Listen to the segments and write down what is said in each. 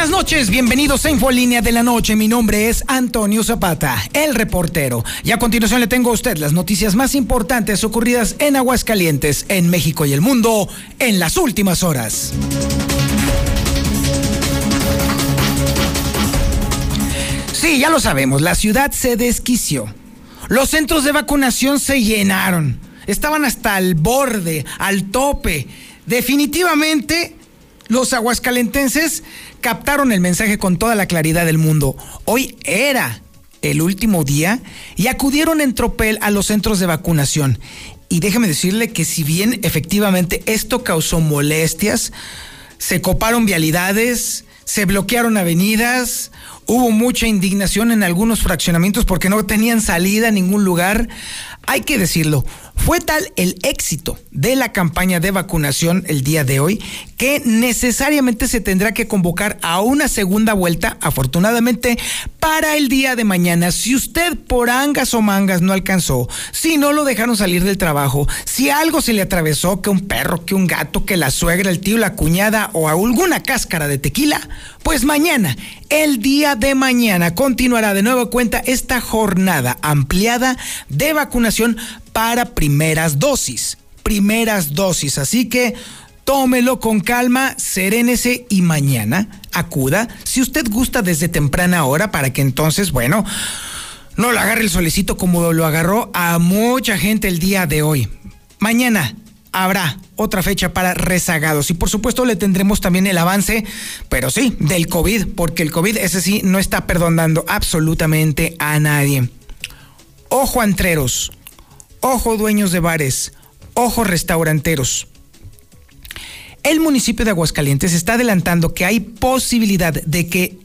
Buenas noches, bienvenidos a Infolínea de la Noche. Mi nombre es Antonio Zapata, el reportero. Y a continuación le tengo a usted las noticias más importantes ocurridas en Aguascalientes, en México y el mundo en las últimas horas. Sí, ya lo sabemos, la ciudad se desquició. Los centros de vacunación se llenaron. Estaban hasta el borde, al tope. Definitivamente, los aguascalentenses captaron el mensaje con toda la claridad del mundo. Hoy era el último día y acudieron en tropel a los centros de vacunación. Y déjeme decirle que si bien efectivamente esto causó molestias, se coparon vialidades, se bloquearon avenidas, hubo mucha indignación en algunos fraccionamientos porque no tenían salida a ningún lugar. Hay que decirlo, fue tal el éxito de la campaña de vacunación el día de hoy que necesariamente se tendrá que convocar a una segunda vuelta, afortunadamente, para el día de mañana. Si usted por angas o mangas no alcanzó, si no lo dejaron salir del trabajo, si algo se le atravesó, que un perro, que un gato, que la suegra, el tío, la cuñada o alguna cáscara de tequila, pues mañana, el día de mañana, continuará de nuevo cuenta esta jornada ampliada de vacunación para primeras dosis. Primeras dosis. Así que tómelo con calma, serénese y mañana acuda, si usted gusta desde temprana hora, para que entonces, bueno, no lo agarre el solecito como lo agarró a mucha gente el día de hoy. Mañana habrá otra fecha para rezagados y por supuesto le tendremos también el avance, pero sí, del COVID, porque el COVID ese sí no está perdonando absolutamente a nadie. Ojo antreros, ojo dueños de bares, ojo restauranteros. El municipio de Aguascalientes está adelantando que hay posibilidad de que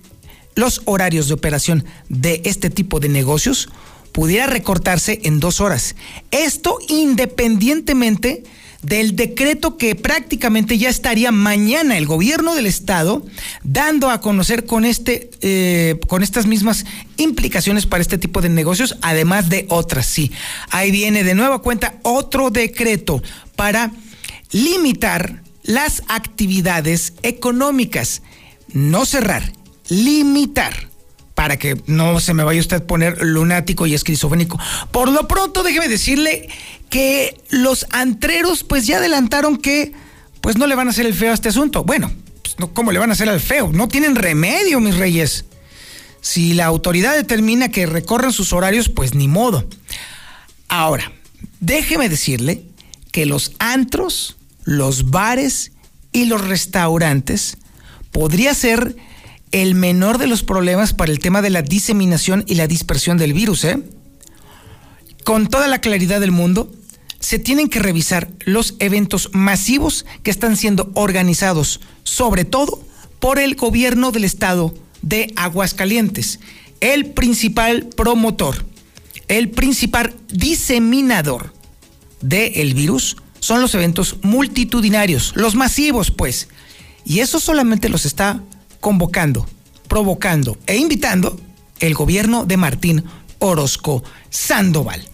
los horarios de operación de este tipo de negocios pudiera recortarse en dos horas. Esto independientemente del decreto que prácticamente ya estaría mañana el gobierno del estado dando a conocer con este eh, con estas mismas implicaciones para este tipo de negocios, además de otras. Sí, ahí viene de nueva cuenta otro decreto para limitar las actividades económicas, no cerrar, limitar para que no se me vaya usted a poner lunático y esquizofrénico. Por lo pronto, déjeme decirle que los antreros pues ya adelantaron que pues no le van a hacer el feo a este asunto. Bueno, pues no, ¿cómo le van a hacer al feo? No tienen remedio, mis reyes. Si la autoridad determina que recorran sus horarios, pues ni modo. Ahora, déjeme decirle que los antros, los bares y los restaurantes podría ser el menor de los problemas para el tema de la diseminación y la dispersión del virus. ¿eh? Con toda la claridad del mundo, se tienen que revisar los eventos masivos que están siendo organizados, sobre todo por el gobierno del estado de Aguascalientes, el principal promotor, el principal diseminador del virus son los eventos multitudinarios, los masivos, pues. Y eso solamente los está convocando, provocando e invitando el gobierno de Martín Orozco Sandoval.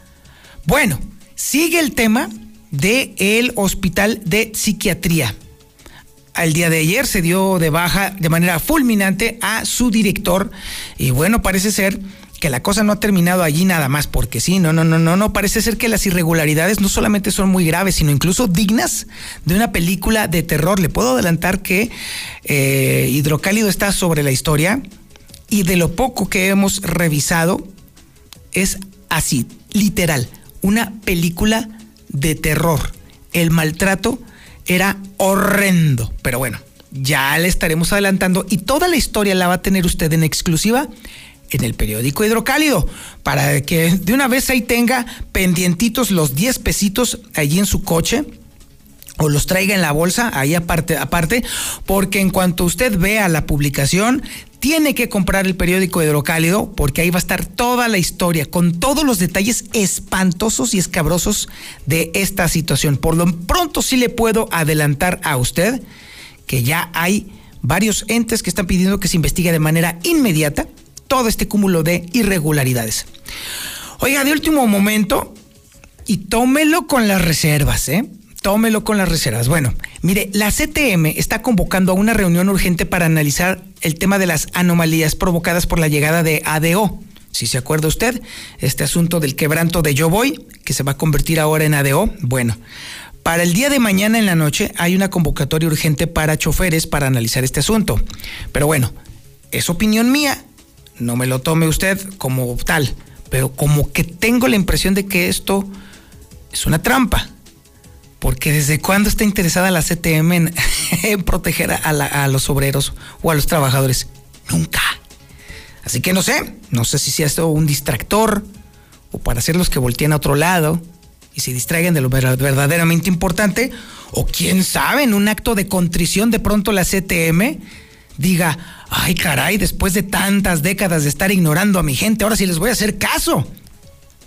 Bueno, sigue el tema del el hospital de psiquiatría. Al día de ayer se dio de baja de manera fulminante a su director y bueno, parece ser que la cosa no ha terminado allí nada más porque sí, no, no, no, no, no, parece ser que las irregularidades no solamente son muy graves, sino incluso dignas de una película de terror. Le puedo adelantar que eh, Hidrocálido está sobre la historia y de lo poco que hemos revisado es así, literal, una película de terror. El maltrato era horrendo, pero bueno, ya le estaremos adelantando y toda la historia la va a tener usted en exclusiva en el periódico Hidrocálido, para que de una vez ahí tenga pendientitos los 10 pesitos allí en su coche o los traiga en la bolsa, ahí aparte, aparte, porque en cuanto usted vea la publicación, tiene que comprar el periódico Hidrocálido, porque ahí va a estar toda la historia, con todos los detalles espantosos y escabrosos de esta situación. Por lo pronto sí le puedo adelantar a usted que ya hay varios entes que están pidiendo que se investigue de manera inmediata todo este cúmulo de irregularidades. Oiga, de último momento, y tómelo con las reservas, ¿eh? Tómelo con las reservas. Bueno, mire, la CTM está convocando a una reunión urgente para analizar el tema de las anomalías provocadas por la llegada de ADO. Si se acuerda usted, este asunto del quebranto de Yo Voy, que se va a convertir ahora en ADO. Bueno, para el día de mañana en la noche hay una convocatoria urgente para choferes para analizar este asunto. Pero bueno, es opinión mía, no me lo tome usted como tal, pero como que tengo la impresión de que esto es una trampa porque desde cuándo está interesada la CTM en, proteger a, los obreros o a los trabajadores? Nunca. Así que no sé, no sé si sea esto un distractor o para hacerlos que volteen a otro lado y se distraigan de lo verdaderamente importante, o quién sabe, en un acto de contrición de pronto la CTM diga, ay caray, después de tantas décadas de estar ignorando a mi gente, ahora sí les voy a hacer caso.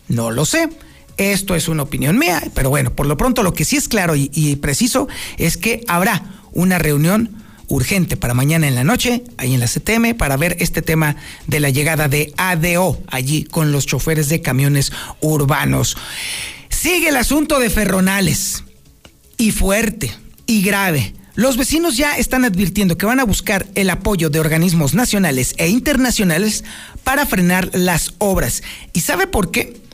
No lo sé. Esto es una opinión mía, pero bueno, por lo pronto lo que sí es claro y, preciso es que habrá una reunión urgente para mañana en la noche, ahí en la CTM, para ver este tema de la llegada de ADO allí con los choferes de camiones urbanos. Sigue el asunto de Ferronales, y fuerte, y grave. Los vecinos ya están advirtiendo que van a buscar el apoyo de organismos nacionales e internacionales para frenar las obras. ¿Y sabe por qué?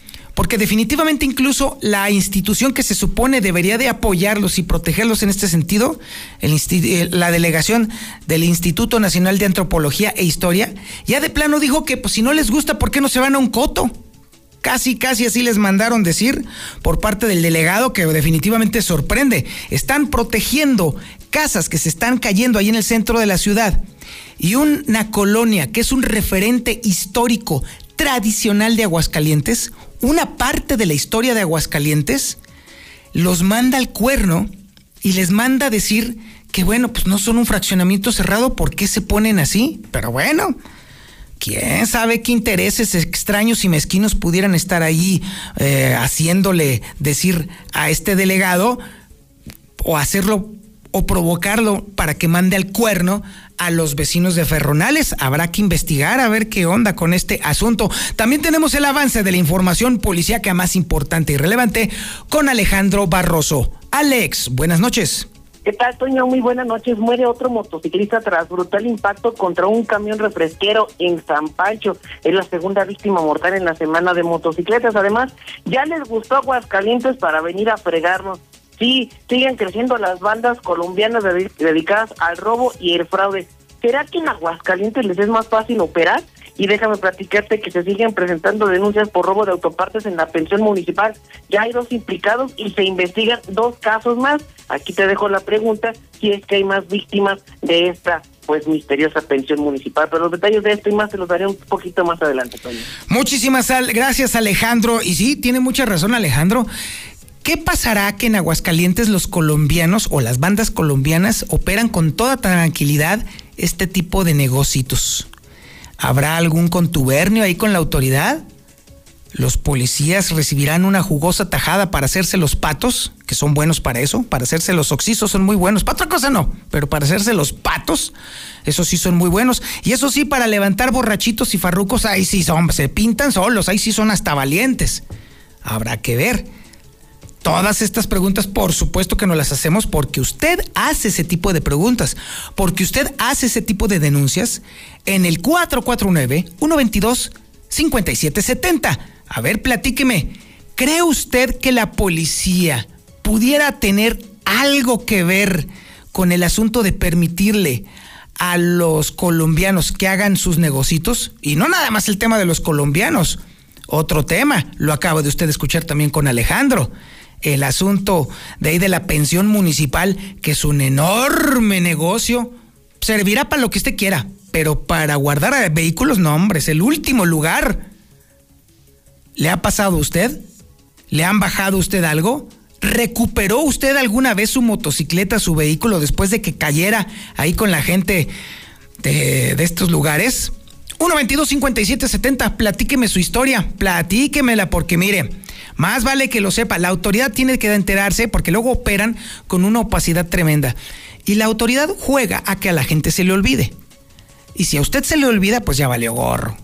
porque definitivamente incluso la institución que se supone debería de apoyarlos y protegerlos en este sentido, eh, la delegación del Instituto Nacional de Antropología e Historia, ya de plano dijo que pues, si no les gusta, ¿por qué no se van a un coto? Casi, casi así les mandaron decir por parte del delegado que definitivamente sorprende. Están protegiendo casas que se están cayendo ahí en el centro de la ciudad. Y una colonia que es un referente histórico tradicional de Aguascalientes, una parte de la historia de Aguascalientes, los manda al cuerno y les manda decir que bueno, pues no son un fraccionamiento cerrado, ¿por qué se ponen así? Pero bueno, quién sabe qué intereses extraños y mezquinos pudieran estar ahí eh, haciéndole decir a este delegado o hacerlo o provocarlo para que mande al cuerno a los vecinos de Ferronales. Habrá que investigar a ver qué onda con este asunto. También tenemos el avance de la información policíaca más importante y relevante con Alejandro Barroso. Alex, buenas noches. ¿Qué tal, Toño? Muy buenas noches. Muere otro motociclista tras brutal impacto contra un camión refresquero en San Pancho. Es la segunda víctima mortal en la semana de motocicletas. Además, ya les gustó Aguascalientes para venir a fregarnos sí siguen creciendo las bandas colombianas dedicadas al robo y el fraude. ¿Será que en Aguascalientes les es más fácil operar? Y déjame platicarte que se siguen presentando denuncias por robo de autopartes en la pensión municipal. Ya hay dos implicados y se investigan dos casos más. Aquí te dejo la pregunta si es que hay más víctimas de esta pues misteriosa pensión municipal. Pero los detalles de esto y más se los daré un poquito más adelante. Muchísimas gracias, Alejandro. Y sí, tiene mucha razón, Alejandro. ¿Qué pasará que en Aguascalientes los colombianos o las bandas colombianas operan con toda tranquilidad este tipo de negocios? ¿Habrá algún contubernio ahí con la autoridad? ¿Los policías recibirán una jugosa tajada para hacerse los patos, que son buenos para eso? Para hacerse los oxisos son muy buenos. Para otra cosa no, pero para hacerse los patos, esos sí son muy buenos. Y eso sí, para levantar borrachitos y farrucos, ahí sí son, se pintan solos, ahí sí son hasta valientes. Habrá que ver. Todas estas preguntas, por supuesto que no las hacemos porque usted hace ese tipo de preguntas, porque usted hace ese tipo de denuncias en el 449-122-5770. A ver, platíqueme, ¿cree usted que la policía pudiera tener algo que ver con el asunto de permitirle a los colombianos que hagan sus negocios? Y no nada más el tema de los colombianos, otro tema, lo acabo de usted escuchar también con Alejandro el asunto de ahí de la pensión municipal, que es un enorme negocio, servirá para lo que usted quiera, pero para guardar vehículos, no, hombre, es el último lugar. ¿Le ha pasado a usted? ¿Le han bajado a usted algo? ¿Recuperó usted alguna vez su motocicleta, su vehículo, después de que cayera ahí con la gente de, estos lugares? 122-5770, platíqueme su historia, platíquemela, porque mire, más vale que lo sepa, la autoridad tiene que enterarse porque luego operan con una opacidad tremenda. Y la autoridad juega a que a la gente se le olvide. Y si a usted se le olvida, pues ya valió gorro.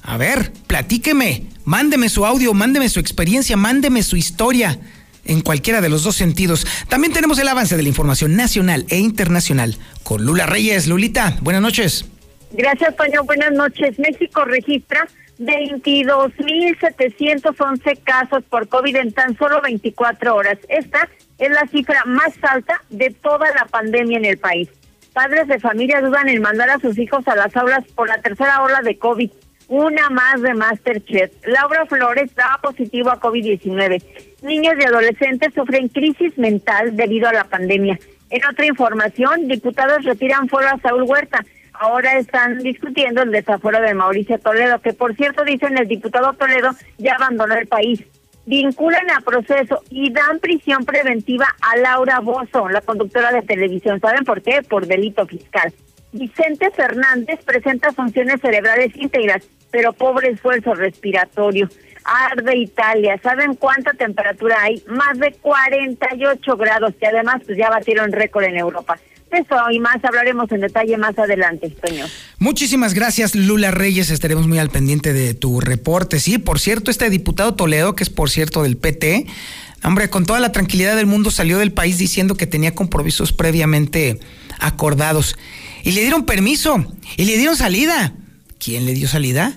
A ver, platíqueme, mándeme su audio, mándeme su experiencia, mándeme su historia en cualquiera de los dos sentidos. También tenemos el avance de la información nacional e internacional con Lula Reyes. Lulita, buenas noches. Gracias, Toño. Buenas noches. México registra 22.711 casos por COVID en tan solo 24 horas. Esta es la cifra más alta de toda la pandemia en el país. Padres de familia dudan en mandar a sus hijos a las aulas por la tercera ola de COVID. Una más de Masterchef. Laura Flores da positivo a COVID-19. Niños y adolescentes sufren crisis mental debido a la pandemia. En otra información, diputados retiran fuera a Saúl Huerta. Ahora están discutiendo el desafuero de Mauricio Toledo, que por cierto dicen el diputado Toledo ya abandonó el país. Vinculan a proceso y dan prisión preventiva a Laura Bozo, la conductora de televisión. ¿Saben por qué? Por delito fiscal. Vicente Fernández presenta funciones cerebrales íntegras, pero pobre esfuerzo respiratorio. Arde Italia, ¿saben cuánta temperatura hay? Más de 48 grados, que además pues ya batieron récord en Europa. Eso y más hablaremos en detalle más adelante, señor. Muchísimas gracias, Lula Reyes. Estaremos muy al pendiente de tu reporte. Sí, por cierto, este diputado Toledo, que es por cierto del PT, hombre, con toda la tranquilidad del mundo salió del país diciendo que tenía compromisos previamente acordados. Y le dieron permiso, y le dieron salida. ¿Quién le dio salida?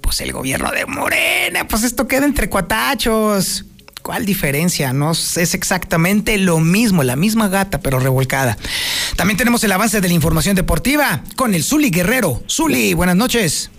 Pues el gobierno de Morena. Pues esto queda entre cuatachos. ¿Cuál diferencia? No es exactamente lo mismo, la misma gata, pero revolcada. También tenemos el avance de la información deportiva con el Zuli Guerrero. Zuli, buenas noches.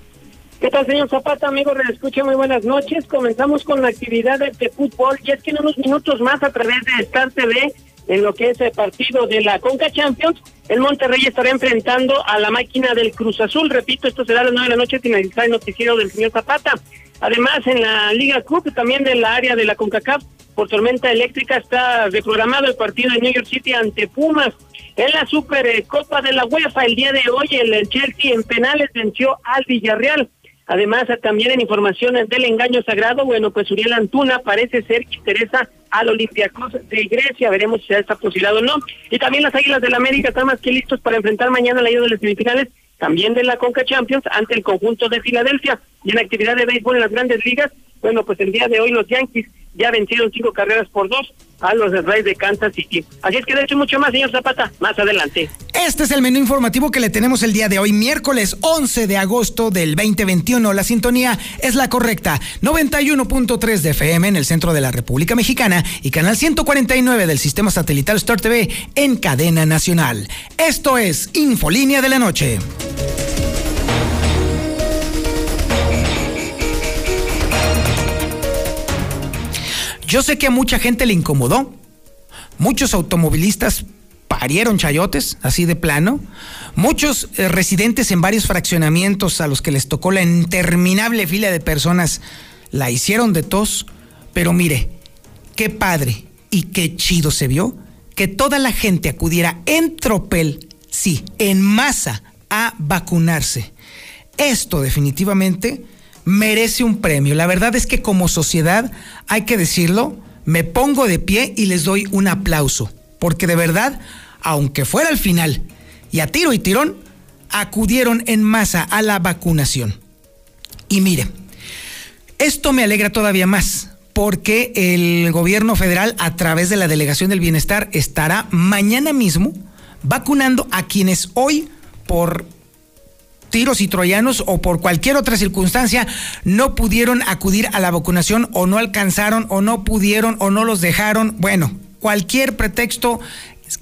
¿Qué tal, señor Zapata, amigo? Escucha, muy buenas noches. Comenzamos con la actividad de, fútbol y es que en unos minutos más a través de Star TV, en lo que es el partido de la Conca Champions, el Monterrey estará enfrentando a la máquina del Cruz Azul. Repito, esto será a las nueve de la noche, finalizar el noticiero del señor Zapata. Además, en la Liga Cup, también del área de la CONCACAF, por tormenta eléctrica está reprogramado el partido de New York City ante Pumas. En la Supercopa de la UEFA, el día de hoy, el Chelsea en penales venció al Villarreal. Además, también en informaciones del engaño sagrado, bueno, pues Uriel Antuna parece ser que interesa al Olympiacos de Grecia. Veremos si está posibilidad o no. Y también las Águilas del la América están más que listos para enfrentar mañana la ida de las semifinales también de la Conca Champions ante el conjunto de Filadelfia. Y en actividad de béisbol en las grandes ligas, bueno, pues el día de hoy los Yankees ya vencieron cinco carreras por dos a los Reyes de Kansas City. Así es que de hecho mucho más, señor Zapata, más adelante. Este es el menú informativo que le tenemos el día de hoy, miércoles 11 de agosto del 2021. La sintonía es la correcta, 91.3 de FM en el centro de la República Mexicana y canal 149 del sistema satelital Star TV en cadena nacional. Esto es Infolínea de la Noche. Yo sé que a mucha gente le incomodó. Muchos automovilistas parieron chayotes, así de plano. Muchos eh, residentes en varios fraccionamientos a los que les tocó la interminable fila de personas la hicieron de tos. Pero mire, qué padre y qué chido se vio que toda la gente acudiera en tropel, sí, en masa, a vacunarse. Esto definitivamente merece un premio. La verdad es que como sociedad, hay que decirlo, me pongo de pie y les doy un aplauso, porque de verdad, aunque fuera al final, y a tiro y tirón, acudieron en masa a la vacunación. Y mire, esto me alegra todavía más, porque el gobierno federal, a través de la Delegación del Bienestar, estará mañana mismo vacunando a quienes hoy, por tiros y troyanos o por cualquier otra circunstancia no pudieron acudir a la vacunación o no alcanzaron o no pudieron o no los dejaron. Bueno, cualquier pretexto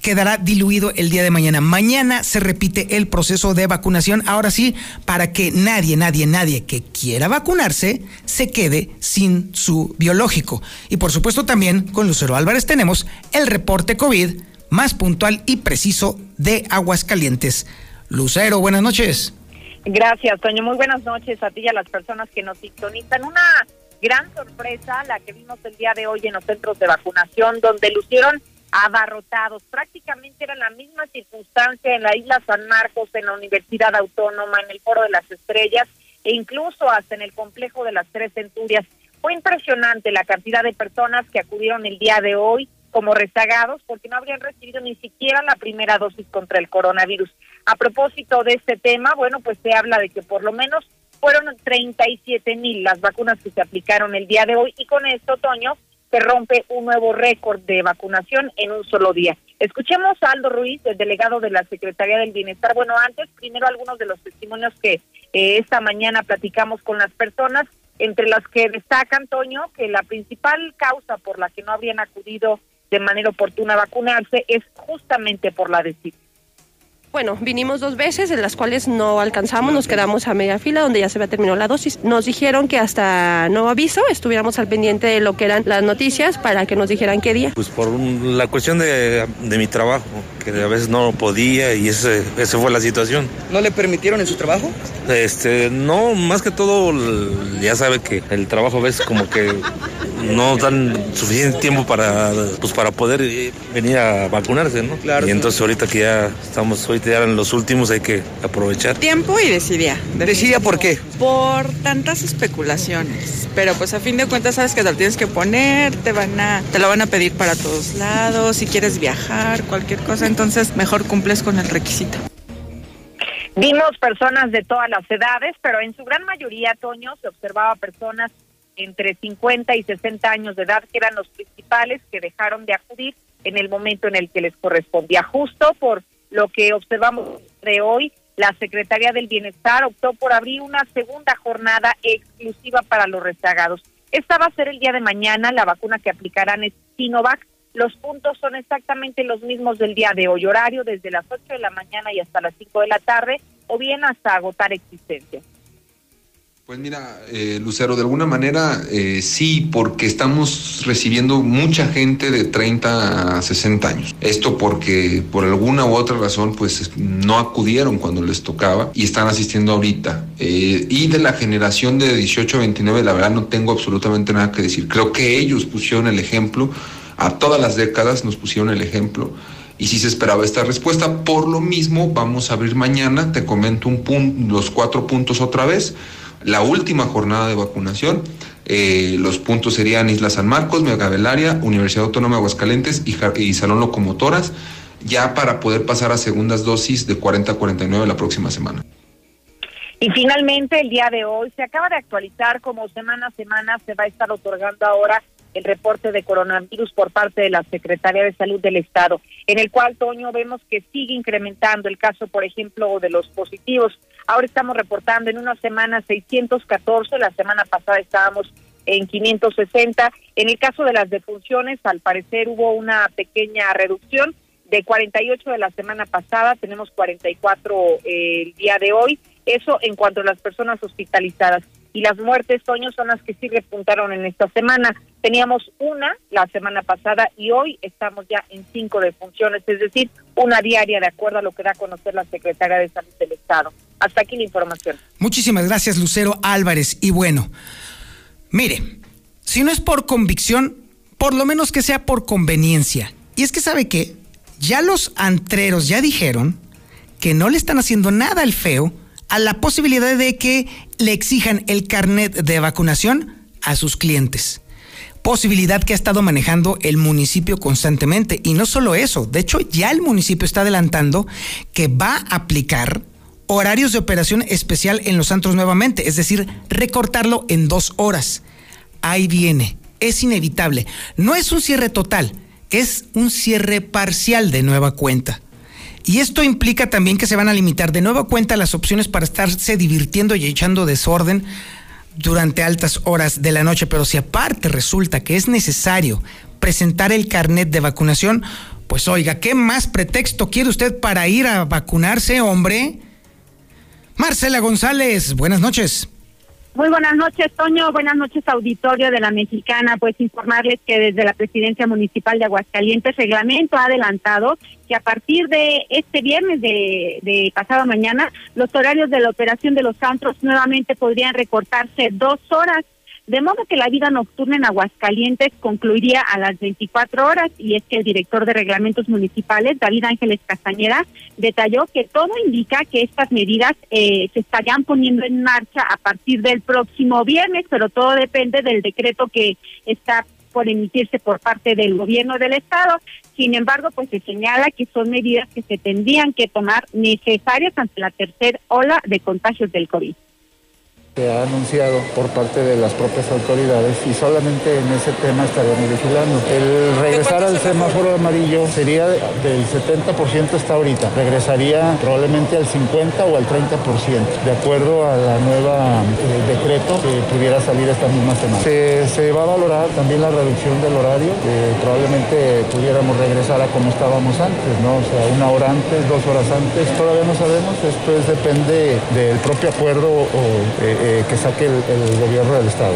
quedará diluido el día de mañana. Mañana se repite el proceso de vacunación, ahora sí, para que nadie, nadie, nadie que quiera vacunarse se quede sin su biológico. Y por supuesto también con Lucero Álvarez tenemos el reporte COVID más puntual y preciso de Aguascalientes. Lucero, buenas noches. Gracias, Toño. Muy buenas noches a ti y a las personas que nos sintonizan. Una Gran sorpresa la que vimos el día de hoy en los centros de vacunación, donde lucieron abarrotados. Prácticamente era la misma circunstancia en la isla San Marcos, en la Universidad Autónoma, en el Foro de las Estrellas e incluso hasta en el complejo de las Tres Centurias. Fue impresionante la cantidad de personas que acudieron el día de hoy como rezagados porque no habrían recibido ni siquiera la primera dosis contra el coronavirus. A propósito de este tema, bueno, pues se habla de que por lo menos fueron 37 mil las vacunas que se aplicaron el día de hoy y con esto, Toño, se rompe un nuevo récord de vacunación en un solo día. Escuchemos a Aldo Ruiz, el delegado de la Secretaría del Bienestar. Bueno, antes, primero algunos de los testimonios que eh, esta mañana platicamos con las personas, entre las que destacan, Toño, que la principal causa por la que no habrían acudido de manera oportuna a vacunarse es justamente por la decisión bueno, vinimos dos veces, en las cuales no alcanzamos, nos quedamos a media fila donde ya se había terminado la dosis. Nos dijeron que hasta nuevo aviso estuviéramos al pendiente de lo que eran las noticias para que nos dijeran qué día. Pues por la cuestión de, mi trabajo, que a veces no podía y ese, esa fue la situación. ¿No le permitieron en su trabajo? Este, no, más que todo, ya sabe que el trabajo a veces como que no dan suficiente tiempo para, pues, para poder eh, venir a vacunarse, ¿no? Claro. Y entonces ahorita que ya estamos, hoy ya eran los últimos, hay que aprovechar. Tiempo y decidía. ¿Decidía por qué? Por tantas especulaciones. Pero pues a fin de cuentas sabes que te lo tienes que poner, te van a, te lo van a pedir para todos lados, si quieres viajar, cualquier cosa, entonces mejor cumples con el requisito. Vimos personas de todas las edades, pero en su gran mayoría, Toño, se observaba personas entre 50 y 60 años de edad, que eran los principales que dejaron de acudir en el momento en el que les correspondía. Justo por lo que observamos de hoy, la Secretaría del Bienestar optó por abrir una segunda jornada exclusiva para los rezagados. Esta va a ser el día de mañana, la vacuna que aplicarán es Sinovac. Los puntos son exactamente los mismos del día de hoy, horario desde las 8 de la mañana y hasta las 5 de la tarde, o bien hasta agotar existencia. Pues mira, eh, Lucero, de alguna manera eh, sí, porque estamos recibiendo mucha gente de 30 a 60 años. Esto porque por alguna u otra razón pues no acudieron cuando les tocaba y están asistiendo ahorita. Eh, y de la generación de 18 a 29, la verdad no tengo absolutamente nada que decir. Creo que ellos pusieron el ejemplo, a todas las décadas nos pusieron el ejemplo y si se esperaba esta respuesta. Por lo mismo, vamos a abrir mañana, te comento un punto, los cuatro puntos otra vez la última jornada de vacunación. Eh, los puntos serían Isla San Marcos, Megabelaria, Universidad Autónoma de Aguascalientes y, y, Salón Locomotoras, ya para poder pasar a segundas dosis de 40 a 49 la próxima semana. Y finalmente, el día de hoy se acaba de actualizar como semana a semana se va a estar otorgando ahora el reporte de coronavirus por parte de la Secretaría de Salud del Estado, en el cual, Toño, vemos que sigue incrementando el caso, por ejemplo, de los positivos. Ahora estamos reportando en una semana 614, la semana pasada estábamos en 560. En el caso de las defunciones, al parecer hubo una pequeña reducción de 48 de la semana pasada, tenemos 44 eh, el día de hoy. Eso en cuanto a las personas hospitalizadas y las muertes, Toño, son las que sí repuntaron en esta semana. Teníamos una la semana pasada y hoy estamos ya en cinco defunciones, es decir, una diaria de acuerdo a lo que da a conocer la Secretaria de Salud del Estado. Hasta aquí la información. Muchísimas gracias, Lucero Álvarez. Y bueno, mire, si no es por convicción, por lo menos que sea por conveniencia. Y es que sabe que ya los antreros ya dijeron que no le están haciendo nada al feo a la posibilidad de que le exijan el carnet de vacunación a sus clientes. Posibilidad que ha estado manejando el municipio constantemente. Y no solo eso, de hecho ya el municipio está adelantando que va a aplicar horarios de operación especial en los santos nuevamente, es decir, recortarlo en dos horas. Ahí viene, es inevitable. No es un cierre total, es un cierre parcial de nueva cuenta. Y esto implica también que se van a limitar de nueva cuenta las opciones para estarse divirtiendo y echando desorden durante altas horas de la noche. Pero si aparte resulta que es necesario presentar el carnet de vacunación, pues oiga, ¿qué más pretexto quiere usted para ir a vacunarse, hombre? Marcela González, buenas noches. Muy buenas noches, Toño. Buenas noches, auditorio de la Mexicana. Pues informarles que desde la Presidencia Municipal de Aguascalientes, reglamento ha adelantado que a partir de este viernes de, de pasado mañana, los horarios de la operación de los antros nuevamente podrían recortarse dos horas de modo que la vida nocturna en Aguascalientes concluiría a las 24 horas y es que el director de reglamentos municipales, David Ángeles Castañeda, detalló que todo indica que estas medidas eh, se estarían poniendo en marcha a partir del próximo viernes, pero todo depende del decreto que está por emitirse por parte del gobierno del estado. Sin embargo, pues se señala que son medidas que se tendrían que tomar necesarias ante la tercera ola de contagios del COVID se ha anunciado por parte de las propias autoridades y solamente en ese tema estaremos vigilando. El regresar al semáforo amarillo sería del 70% hasta ahorita, regresaría probablemente al 50 o al 30%, de acuerdo a la nueva eh, decreto que pudiera salir esta misma semana. Se, va a valorar también la reducción del horario, probablemente pudiéramos regresar a como estábamos antes, ¿no? O sea, una hora antes, dos horas antes, todavía no sabemos, esto es, depende del propio acuerdo o eh, eh, que saque el, gobierno del Estado.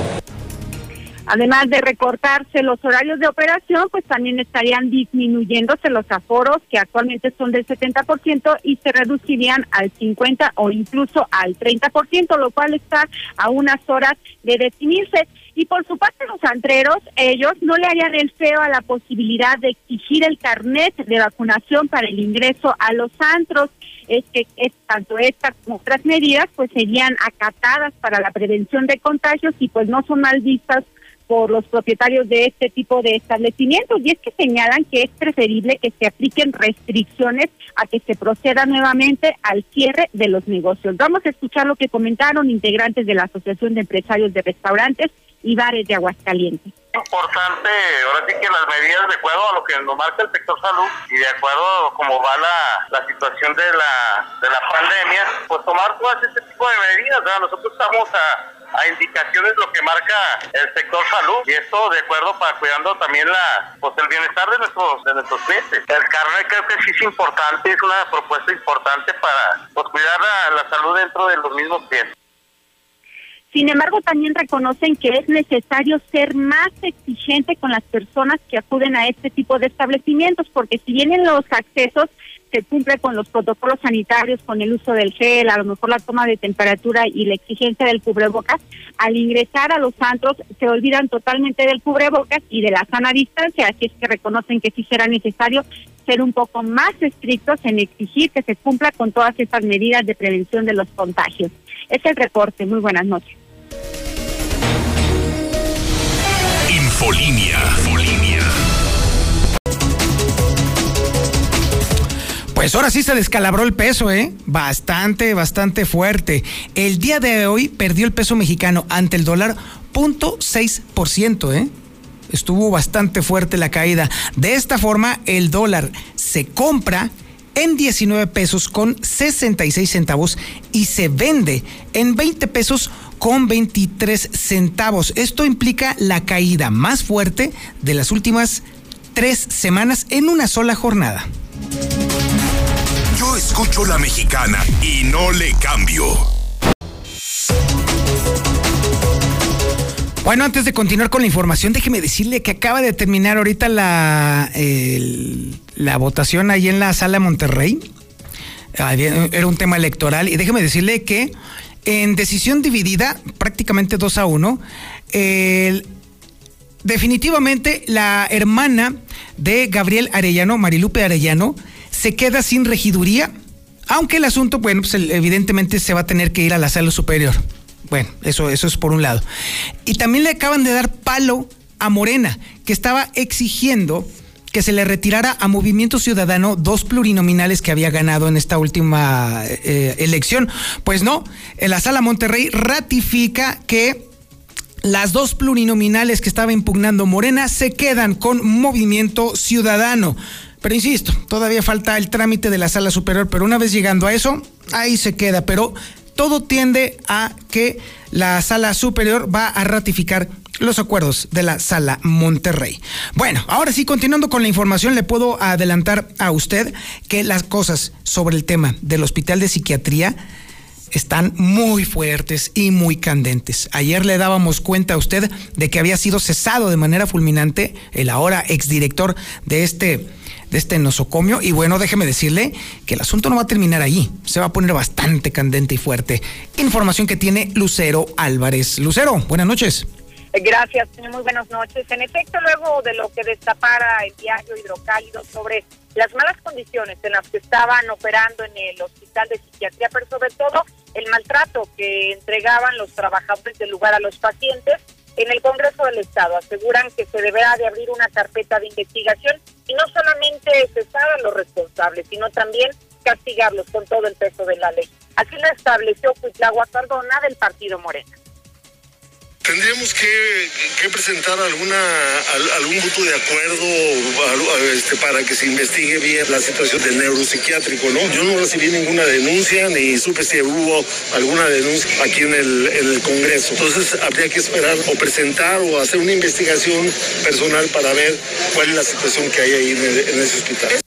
Además de recortarse los horarios de operación, pues también estarían disminuyéndose los aforos que actualmente son del 70% y se reducirían al 50 o incluso al 30%, lo cual está a unas horas de definirse. Y por su parte los antreros, ellos no le harían el feo a la posibilidad de exigir el carnet de vacunación para el ingreso a los antros es que es, tanto estas como otras medidas pues serían acatadas para la prevención de contagios y pues no son mal vistas por los propietarios de este tipo de establecimientos y es que señalan que es preferible que se apliquen restricciones a que se proceda nuevamente al cierre de los negocios. Vamos a escuchar lo que comentaron integrantes de la Asociación de Empresarios de Restaurantes y Bares de Aguascalientes importante, ahora sí que las medidas de acuerdo a lo que nos marca el sector salud y de acuerdo a cómo va la, la situación de la, de la pandemia, pues tomar todas este tipo de medidas. Nosotros estamos a, a indicaciones lo que marca el sector salud y esto de acuerdo para cuidando también la pues el bienestar de nuestros de nuestros clientes. El carnet creo que sí es importante, es una propuesta importante para pues, cuidar la, la salud dentro de los mismos clientes. Sin embargo, también reconocen que es necesario ser más exigente con las personas que acuden a este tipo de establecimientos, porque si bien en los accesos se cumple con los protocolos sanitarios, con el uso del gel, a lo mejor la toma de temperatura y la exigencia del cubrebocas, al ingresar a los antros se olvidan totalmente del cubrebocas y de la sana distancia, así es que reconocen que sí será necesario ser un poco más estrictos en exigir que se cumpla con todas estas medidas de prevención de los contagios. Es el reporte. Muy buenas noches. Infolinia. Pues ahora sí se descalabró el peso, ¿eh? Bastante, bastante fuerte. El día de hoy perdió el peso mexicano ante el dólar 0.6%, ¿eh? Estuvo bastante fuerte la caída. De esta forma, el dólar se compra en 19 pesos con 66 centavos y se vende en 20 pesos con 23 centavos. Esto implica la caída más fuerte de las últimas tres semanas en una sola jornada. Yo escucho la mexicana y no le cambio. Bueno, antes de continuar con la información, déjeme decirle que acaba de terminar ahorita la, la votación ahí en la sala Monterrey. Era un tema electoral y déjeme decirle que en decisión dividida, prácticamente 2 a 1, definitivamente la hermana de Gabriel Arellano, Marilupe Arellano, se queda sin regiduría, aunque el asunto, bueno, pues evidentemente se va a tener que ir a la sala superior. Bueno, eso, eso es por un lado. Y también le acaban de dar palo a Morena, que estaba exigiendo que se le retirara a Movimiento Ciudadano dos plurinominales que había ganado en esta última eh, elección. Pues no, en la sala Monterrey ratifica que las dos plurinominales que estaba impugnando Morena se quedan con Movimiento Ciudadano. Pero insisto, todavía falta el trámite de la sala superior, pero una vez llegando a eso, ahí se queda. Pero todo tiende a que la sala superior va a ratificar los acuerdos de la sala Monterrey. Bueno, ahora sí, continuando con la información, le puedo adelantar a usted que las cosas sobre el tema del hospital de psiquiatría están muy fuertes y muy candentes. Ayer le dábamos cuenta a usted de que había sido cesado de manera fulminante el ahora exdirector de este de este nosocomio. Y bueno, déjeme decirle que el asunto no va a terminar ahí. Se va a poner bastante candente y fuerte. Información que tiene Lucero Álvarez. Lucero, buenas noches. Gracias, muy buenas noches. En efecto, luego de lo que destapara el diario Hidrocálido sobre las malas condiciones en las que estaban operando en el hospital de psiquiatría, pero sobre todo el maltrato que entregaban los trabajadores del lugar a los pacientes, en el Congreso del Estado aseguran que se deberá de abrir una carpeta de investigación y no solamente cesar a los responsables, sino también castigarlos con todo el peso de la ley. Así lo estableció Cuitlagua Cardona del Partido Morena. Tendríamos que, presentar alguna algún voto de acuerdo este, para que se investigue bien la situación del neuropsiquiátrico, ¿no? Yo no recibí ninguna denuncia ni supe si hubo alguna denuncia aquí en el, en el Congreso. Entonces habría que esperar o presentar o hacer una investigación personal para ver cuál es la situación que hay ahí en ese hospital.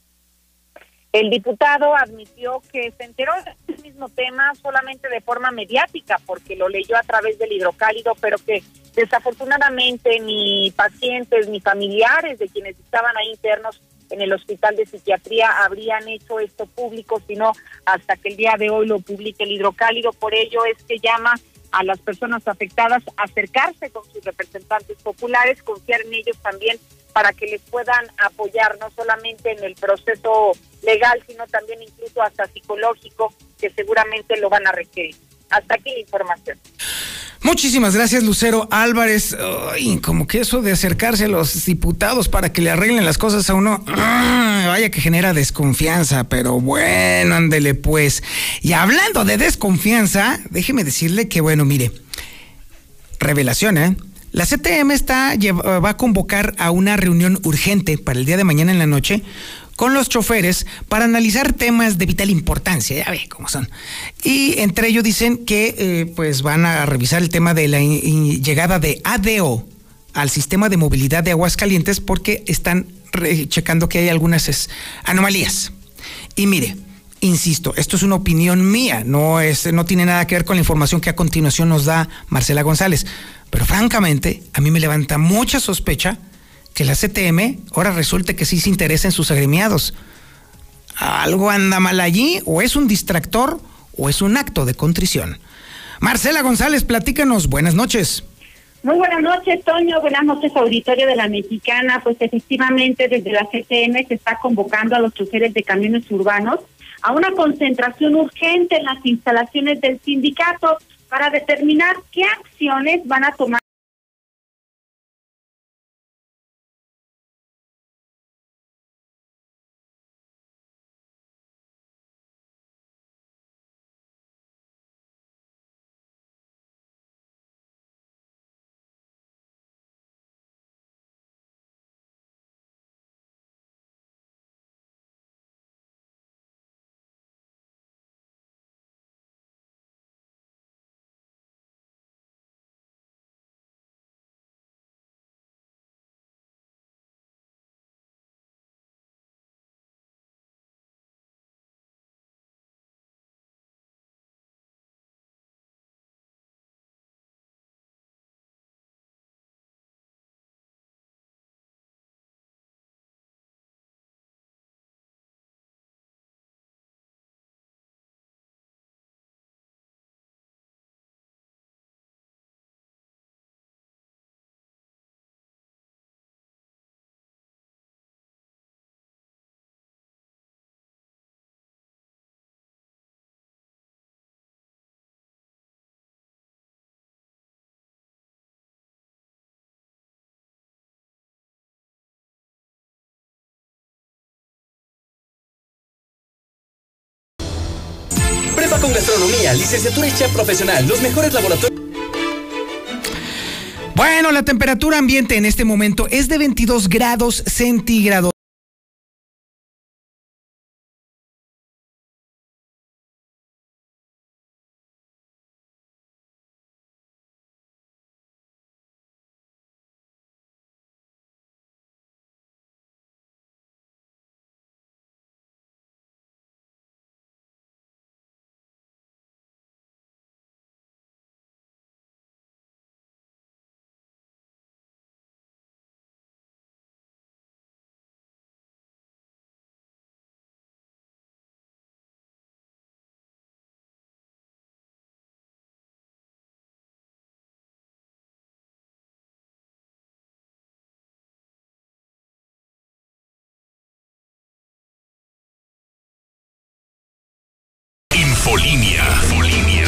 El diputado admitió que se enteró del mismo tema solamente de forma mediática, porque lo leyó a través del hidrocálido, pero que desafortunadamente ni pacientes ni familiares de quienes estaban ahí internos en el hospital de psiquiatría habrían hecho esto público, sino hasta que el día de hoy lo publique el hidrocálido. Por ello es que llama a las personas afectadas a acercarse con sus representantes populares, confiar en ellos también para que les puedan apoyar no solamente en el proceso legal, sino también incluso hasta psicológico, que seguramente lo van a requerir. Hasta aquí la información. Muchísimas gracias, Lucero Álvarez. como que eso de acercarse a los diputados para que le arreglen las cosas a uno, vaya que genera desconfianza, pero bueno, ándele pues. Y hablando de desconfianza, déjeme decirle que, bueno, mire, revelación, ¿eh? La CTM está, va a convocar a una reunión urgente para el día de mañana en la noche con los choferes para analizar temas de vital importancia, ya ve cómo son. Y entre ellos dicen que eh, pues van a revisar el tema de la llegada de ADO al sistema de movilidad de Aguascalientes porque están checando que hay algunas anomalías. Y mire, insisto, esto es una opinión mía, no es no tiene nada que ver con la información que a continuación nos da Marcela González. Pero francamente, a mí me levanta mucha sospecha que la CTM ahora resulte que sí se interesa en sus agremiados. Algo anda mal allí, o es un distractor, o es un acto de contrición. Marcela González, platícanos. Buenas noches. Muy buenas noches, Toño. Buenas noches, auditorio de la Mexicana. Pues efectivamente, desde la CTM se está convocando a los choferes de camiones urbanos a una concentración urgente en las instalaciones del sindicato para determinar qué acciones van a tomar con gastronomía, licenciatura y chef profesional, los mejores laboratorios. Bueno, la temperatura ambiente en este momento es de 22 grados centígrados. Infolinia. Infolinia.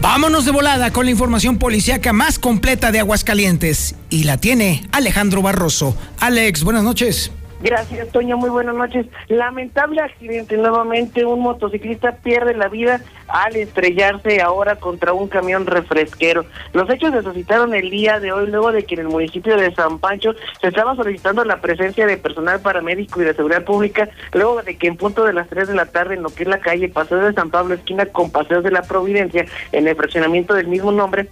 Vámonos de volada con la información policíaca más completa de Aguascalientes. Y la tiene Alejandro Barroso. Alex, buenas noches. Gracias, Toño. Muy buenas noches. Lamentable accidente. Nuevamente, un motociclista pierde la vida al estrellarse ahora contra un camión refresquero. Los hechos se suscitaron el día de hoy, luego de que en el municipio de San Pancho se estaba solicitando la presencia de personal paramédico y de seguridad pública, luego de que en punto de las 3 de la tarde, en lo que es la calle Paseo de San Pablo, esquina con Paseo de la Providencia, en el fraccionamiento del mismo nombre,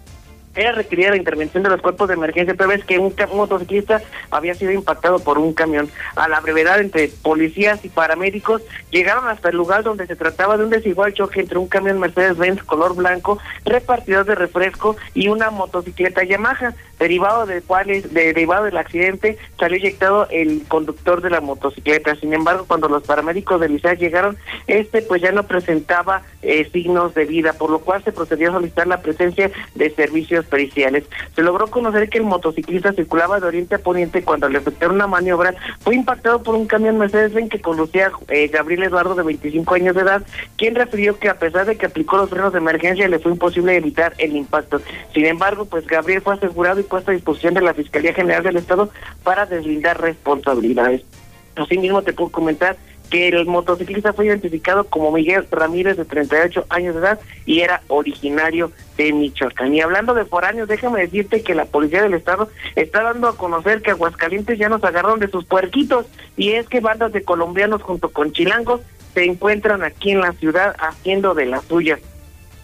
era requerida la intervención de los cuerpos de emergencia, pero es que un, motociclista había sido impactado por un camión. A la brevedad, entre policías y paramédicos llegaron hasta el lugar donde se trataba de un desigual choque entre un camión Mercedes-Benz color blanco, repartidor de refresco y una motocicleta Yamaha, derivado del cual, derivado del accidente, salió eyectado el conductor de la motocicleta. Sin embargo, cuando los paramédicos del ISAC llegaron, este pues ya no presentaba eh, signos de vida, por lo cual se procedió a solicitar la presencia de servicios periciales. Se logró conocer que el motociclista circulaba de oriente a poniente cuando al efectuar una maniobra fue impactado por un camión Mercedes-Benz que conducía eh, Gabriel Eduardo de 25 años de edad, quien refirió que a pesar de que aplicó los frenos de emergencia le fue imposible evitar el impacto. Sin embargo, pues Gabriel fue asegurado y puesto a disposición de la Fiscalía General del Estado para deslindar responsabilidades. Asimismo, te puedo comentar que el motociclista fue identificado como Miguel Ramírez de 38 años de edad y era originario de Michoacán. Y hablando de foráneos, déjame decirte que la Policía del Estado está dando a conocer que Aguascalientes ya nos agarraron de sus puerquitos y es que bandas de colombianos junto con chilangos se encuentran aquí en la ciudad haciendo de las suyas.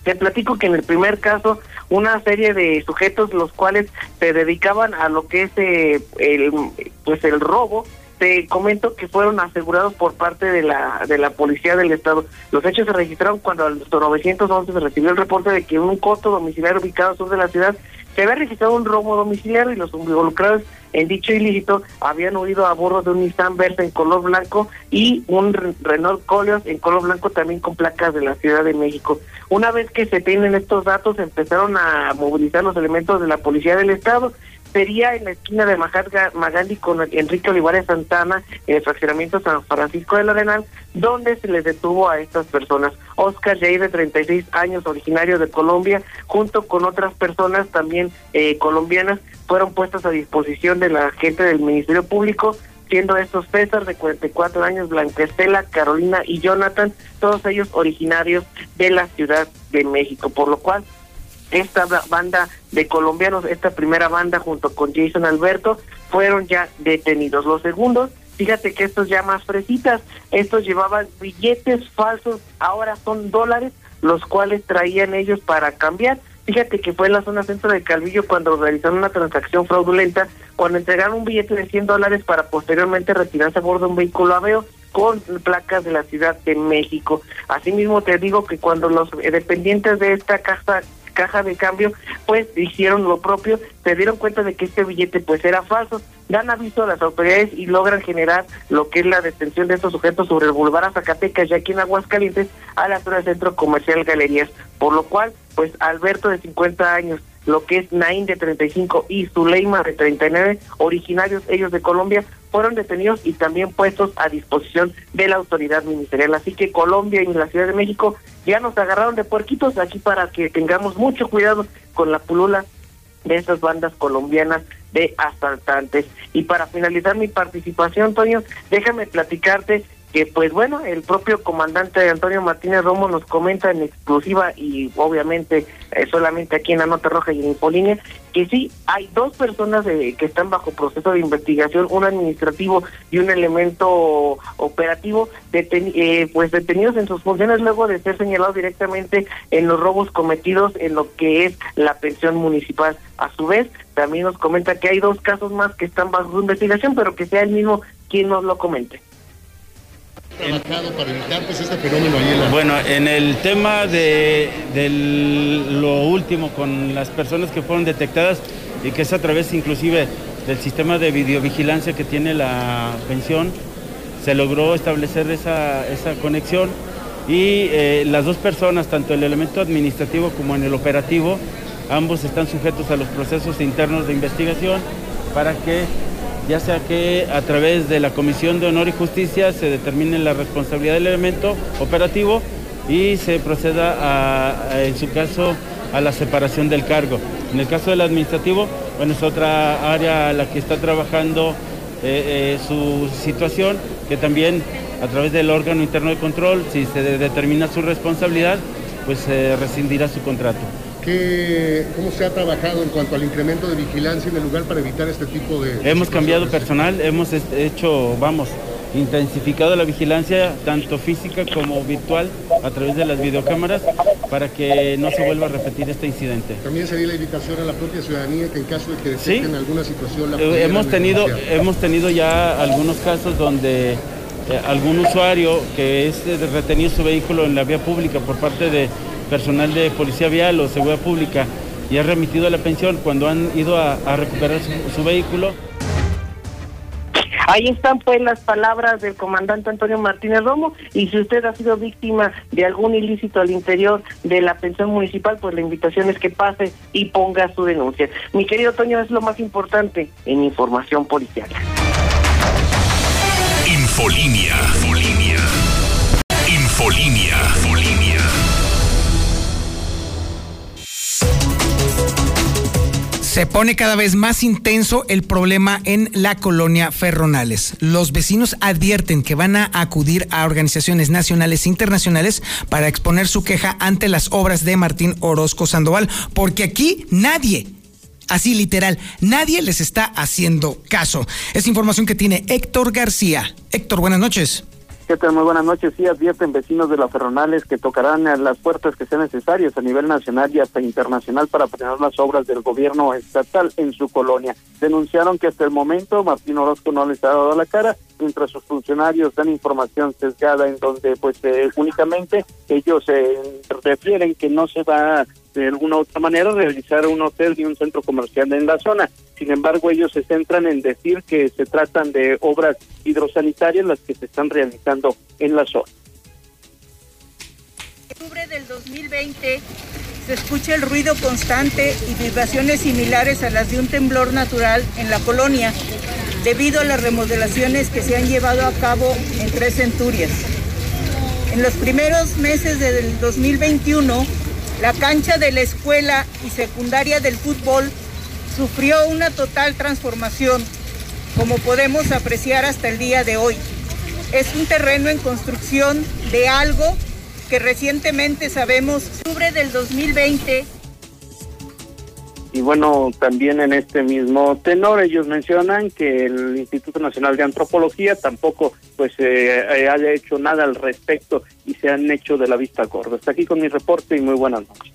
Te platico que en el primer caso, una serie de sujetos los cuales se dedicaban a lo que es eh, el, pues el robo, te comento que fueron asegurados por parte de la de la policía del estado. Los hechos se registraron cuando al 911 se recibió el reporte de que en un costo domiciliario ubicado al sur de la ciudad se había registrado un robo domiciliario y los involucrados en dicho ilícito habían huido a bordo de un Nissan Versa en color blanco y un Renault Coleos en color blanco también con placas de la Ciudad de México. Una vez que se tienen estos datos, empezaron a movilizar los elementos de la Policía del Estado sería en la esquina de Magandhi con Enrique Olivares Santana, en el fraccionamiento San Francisco del Arenal, donde se les detuvo a estas personas. Oscar Jair, de 36 años, originario de Colombia, junto con otras personas también eh, colombianas, fueron puestas a disposición de la gente del Ministerio Público, siendo estos César, de 44 años, Blanca Estela, Carolina y Jonathan, todos ellos originarios de la Ciudad de México, por lo cual esta banda de colombianos, esta primera banda junto con Jason Alberto, fueron ya detenidos. Los segundos, fíjate que estos ya más fresitas, estos llevaban billetes falsos, ahora son dólares, los cuales traían ellos para cambiar. Fíjate que fue en la zona centro de Calvillo cuando realizaron una transacción fraudulenta, cuando entregaron un billete de 100 dólares para posteriormente retirarse a bordo de un vehículo aveo con placas de la Ciudad de México. Asimismo te digo que cuando los dependientes de esta casa caja de cambio, pues hicieron lo propio, se dieron cuenta de que este billete pues era falso, dan aviso a las autoridades y logran generar lo que es la detención de estos sujetos sobre el Boulevard Zacatecas, ya aquí en Aguascalientes, a la zona del Centro Comercial Galerías, por lo cual, pues Alberto de 50 años, lo que es Naín de 35 y Zuleima de 39, originarios ellos de Colombia, fueron detenidos y también puestos a disposición de la autoridad ministerial. Así que Colombia y la Ciudad de México ya nos agarraron de puerquitos aquí para que tengamos mucho cuidado con la pulula de estas bandas colombianas de asaltantes. Y para finalizar mi participación, Toño, déjame platicarte que pues bueno, el propio comandante Antonio Martínez Romo nos comenta en exclusiva y obviamente eh, solamente aquí en la Nota Roja y en Infolínea, que sí, hay dos personas que están bajo proceso de investigación, un administrativo y un elemento operativo, eh, pues detenidos en sus funciones luego de ser señalados directamente en los robos cometidos en lo que es la pensión municipal. A su vez, también nos comenta que hay dos casos más que están bajo investigación, pero que sea el mismo quien nos lo comente para evitar pues, este fenómeno. Bueno, en el tema de, lo último con las personas que fueron detectadas y que es a través inclusive del sistema de videovigilancia que tiene la pensión, se logró establecer esa, esa conexión y eh, las dos personas, tanto el elemento administrativo como en el operativo, ambos están sujetos a los procesos internos de investigación para que ya sea que a través de la Comisión de Honor y Justicia se determine la responsabilidad del elemento operativo y se proceda a, en su caso a la separación del cargo. En el caso del administrativo, bueno, es otra área a la que está trabajando eh, eh, su situación, que también a través del órgano interno de control, si se determina su responsabilidad, pues se rescindirá su contrato. ¿Cómo se ha trabajado en cuanto al incremento de vigilancia en el lugar para evitar este tipo de... Hemos cambiado personal, hemos hecho, vamos, intensificado la vigilancia, tanto física como virtual, a través de las videocámaras, para que no se vuelva a repetir este incidente. También sería la invitación a la propia ciudadanía que en caso de que detecten alguna situación la eh, hemos tenido Hemos tenido ya algunos casos donde eh, algún usuario que es retenido su vehículo en la vía pública por parte de personal de policía vial o seguridad pública y ha remitido a la pensión cuando han ido a, recuperar su, vehículo. Ahí están pues las palabras del comandante Antonio Martínez Romo y si usted ha sido víctima de algún ilícito al interior de la pensión municipal, pues la invitación es que pase y ponga su denuncia. Mi querido Toño, es lo más importante en información policial. Infolínea, Infolínea, Infolínea, Infolínea. Se pone cada vez más intenso el problema en la colonia Ferronales. Los vecinos advierten que van a acudir a organizaciones nacionales e internacionales para exponer su queja ante las obras de Martín Orozco Sandoval, porque aquí nadie Así literal, nadie les está haciendo caso. Es información que tiene Héctor García. Héctor, buenas noches. ¿Qué tal? Muy buenas noches. Sí, advierten vecinos de las Ferronales que tocarán las puertas que sean necesarias a nivel nacional y hasta internacional para frenar las obras del gobierno estatal en su colonia. Denunciaron que hasta el momento Martín Orozco no les ha dado la cara, mientras sus funcionarios dan información sesgada en donde pues eh, únicamente ellos eh, refieren que no se va de alguna otra manera realizar un hotel y un centro comercial en la zona. Sin embargo, ellos se centran en decir que se tratan de obras hidrosanitarias las que se están realizando en la zona. En octubre del 2020 se escucha el ruido constante y vibraciones similares a las de un temblor natural en la colonia, debido a las remodelaciones que se han llevado a cabo en tres centurias. En los primeros meses del 2021, la cancha de la escuela y secundaria del fútbol sufrió una total transformación, como podemos apreciar hasta el día de hoy. Es un terreno en construcción de algo que recientemente sabemos, octubre del 2020, y bueno, también en este mismo tenor ellos mencionan que el Instituto Nacional de Antropología tampoco pues eh, eh, haya hecho nada al respecto y se han hecho de la vista gorda. Hasta aquí con mi reporte y muy buenas noches.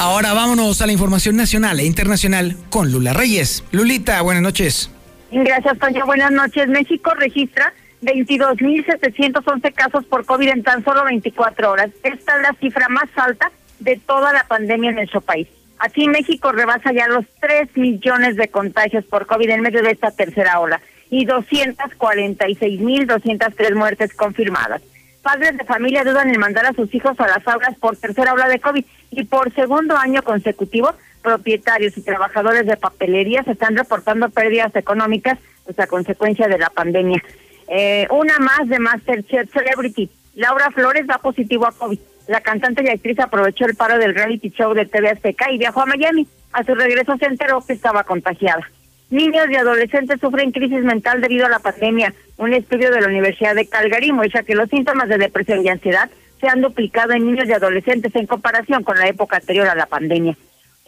Ahora vámonos a la información nacional e internacional con Lula Reyes. Lulita, buenas noches. Gracias, Toño. Buenas noches. México registra 22.711 casos por COVID en tan solo 24 horas. Esta es la cifra más alta de toda la pandemia en nuestro país. Así México rebasa ya los 3 millones de contagios por COVID en medio de esta tercera ola y 246.203 muertes confirmadas. Padres de familia dudan en mandar a sus hijos a las aulas por tercera ola de COVID y por segundo año consecutivo, propietarios y trabajadores de papelería se están reportando pérdidas económicas pues, a consecuencia de la pandemia. Eh, una más de Masterchef Celebrity. Laura Flores va positivo a COVID. La cantante y actriz aprovechó el paro del reality show de TV Azteca y viajó a Miami. A su regreso se enteró que estaba contagiada. Niños y adolescentes sufren crisis mental debido a la pandemia. Un estudio de la Universidad de Calgary muestra que los síntomas de depresión y ansiedad se han duplicado en niños y adolescentes en comparación con la época anterior a la pandemia.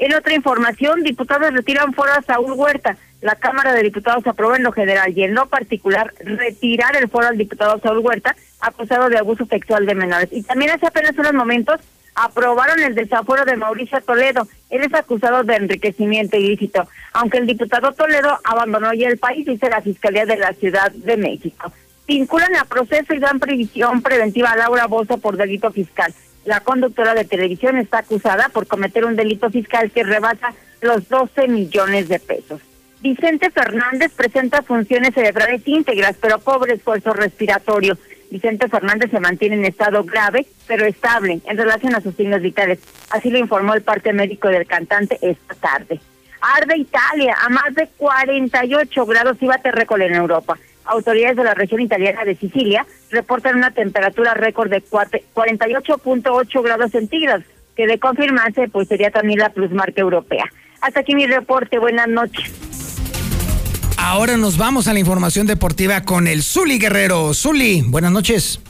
En otra información, diputados retiran fuera a Saúl Huerta. La Cámara de Diputados aprobó en lo general y en lo particular retirar el foro al diputado Saúl Huerta, acusado de abuso sexual de menores. Y también hace apenas unos momentos aprobaron el desafuero de Mauricio Toledo. Él es acusado de enriquecimiento ilícito, aunque el diputado Toledo abandonó ya el país, dice la Fiscalía de la Ciudad de México. Vinculan a proceso y dan previsión preventiva a Laura Bozo por delito fiscal. La conductora de televisión está acusada por cometer un delito fiscal que rebasa los 12 millones de pesos. Vicente Fernández presenta funciones cerebrales íntegras, pero pobre esfuerzo respiratorio. Vicente Fernández se mantiene en estado grave, pero estable en relación a sus signos vitales. Así lo informó el parte médico del cantante esta tarde. Arde Italia a más de 48 grados y bate récord en Europa. Autoridades de la región italiana de Sicilia reportan una temperatura récord de 48.8 grados centígrados, que de confirmarse pues sería también la plusmarca europea. Hasta aquí mi reporte, buenas noches. Ahora nos vamos a la información deportiva con el Zuli Guerrero. Zuli, buenas noches.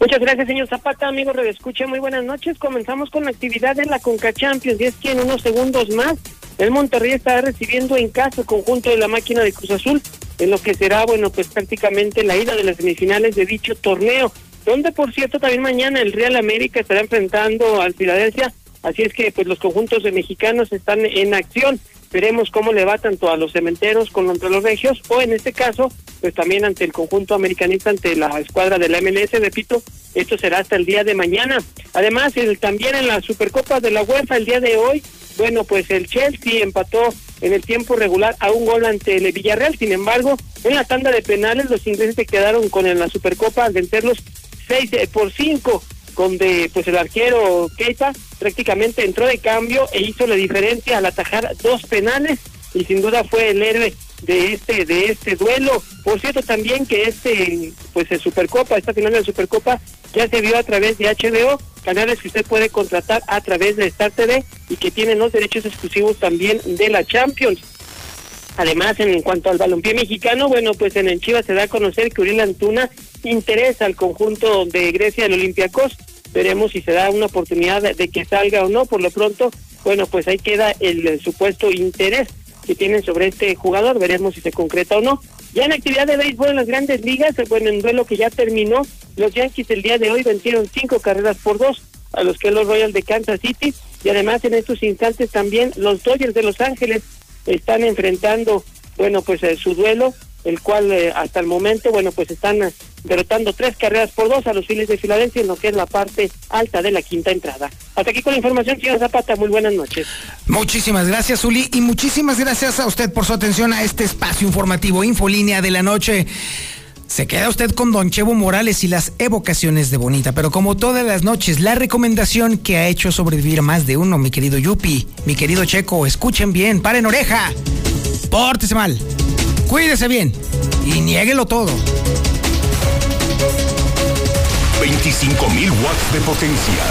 Muchas gracias, señor Zapata, amigo de Escucha. Muy buenas noches. Comenzamos con la actividad en la Conca Champions. Y es que en unos segundos más, el Monterrey estará recibiendo en casa el conjunto de la máquina de Cruz Azul, en lo que será, bueno, pues prácticamente la ida de las semifinales de dicho torneo. Donde, por cierto, también mañana el Real América estará enfrentando al Filadelfia. Así es que, pues, los conjuntos de mexicanos están en acción veremos cómo le va tanto a los cementeros contra los regios o en este caso pues también ante el conjunto americanista ante la escuadra de la MLS repito esto será hasta el día de mañana además el, también en la Supercopa de la UEFA el día de hoy bueno pues el Chelsea empató en el tiempo regular a un gol ante el Villarreal. Sin embargo en la tanda de penales los ingleses se quedaron con la Supercopa al vencerlos 6 por 5 donde pues el arquero Keita prácticamente entró de cambio e hizo la diferencia al atajar dos penales. Y sin duda fue el héroe de este de este duelo. Por cierto también que este pues el Supercopa, esta final de la Supercopa ya se vio a través de HBO, canales que usted puede contratar a través de Star TV y que tienen los derechos exclusivos también de la Champions. Además, en cuanto al balompié mexicano, bueno, pues en Chivas se da a conocer que Uriel Antuna interesa al conjunto de Grecia del Olympiacos. Veremos si se da una oportunidad de, que salga o no. Por lo pronto, bueno, pues ahí queda el, supuesto interés que tienen sobre este jugador. Veremos si se concreta o no. Ya en actividad de béisbol en las grandes ligas, bueno, en duelo que ya terminó, los Yankees el día de hoy vencieron cinco carreras por dos a los que los Royals de Kansas City. Y además en estos instantes también los Dodgers de Los Ángeles están enfrentando, bueno, pues eh, su duelo, el cual eh, hasta el momento, bueno, pues están derrotando tres carreras por dos a los Phillies de Filadelfia en lo que es la parte alta de la quinta entrada. Hasta aquí con la información, señor Zapata, muy buenas noches. Muchísimas gracias, Uli, y muchísimas gracias a usted por su atención a este espacio informativo Infolínea de la noche. Se queda usted con Don Chevo Morales y las evocaciones de Bonita, pero como todas las noches, la recomendación que ha hecho sobrevivir más de uno, mi querido Yupi, mi querido Checo, escuchen bien, paren oreja, pórtese mal, cuídese bien y niéguelo todo. 25.000 watts de potencia.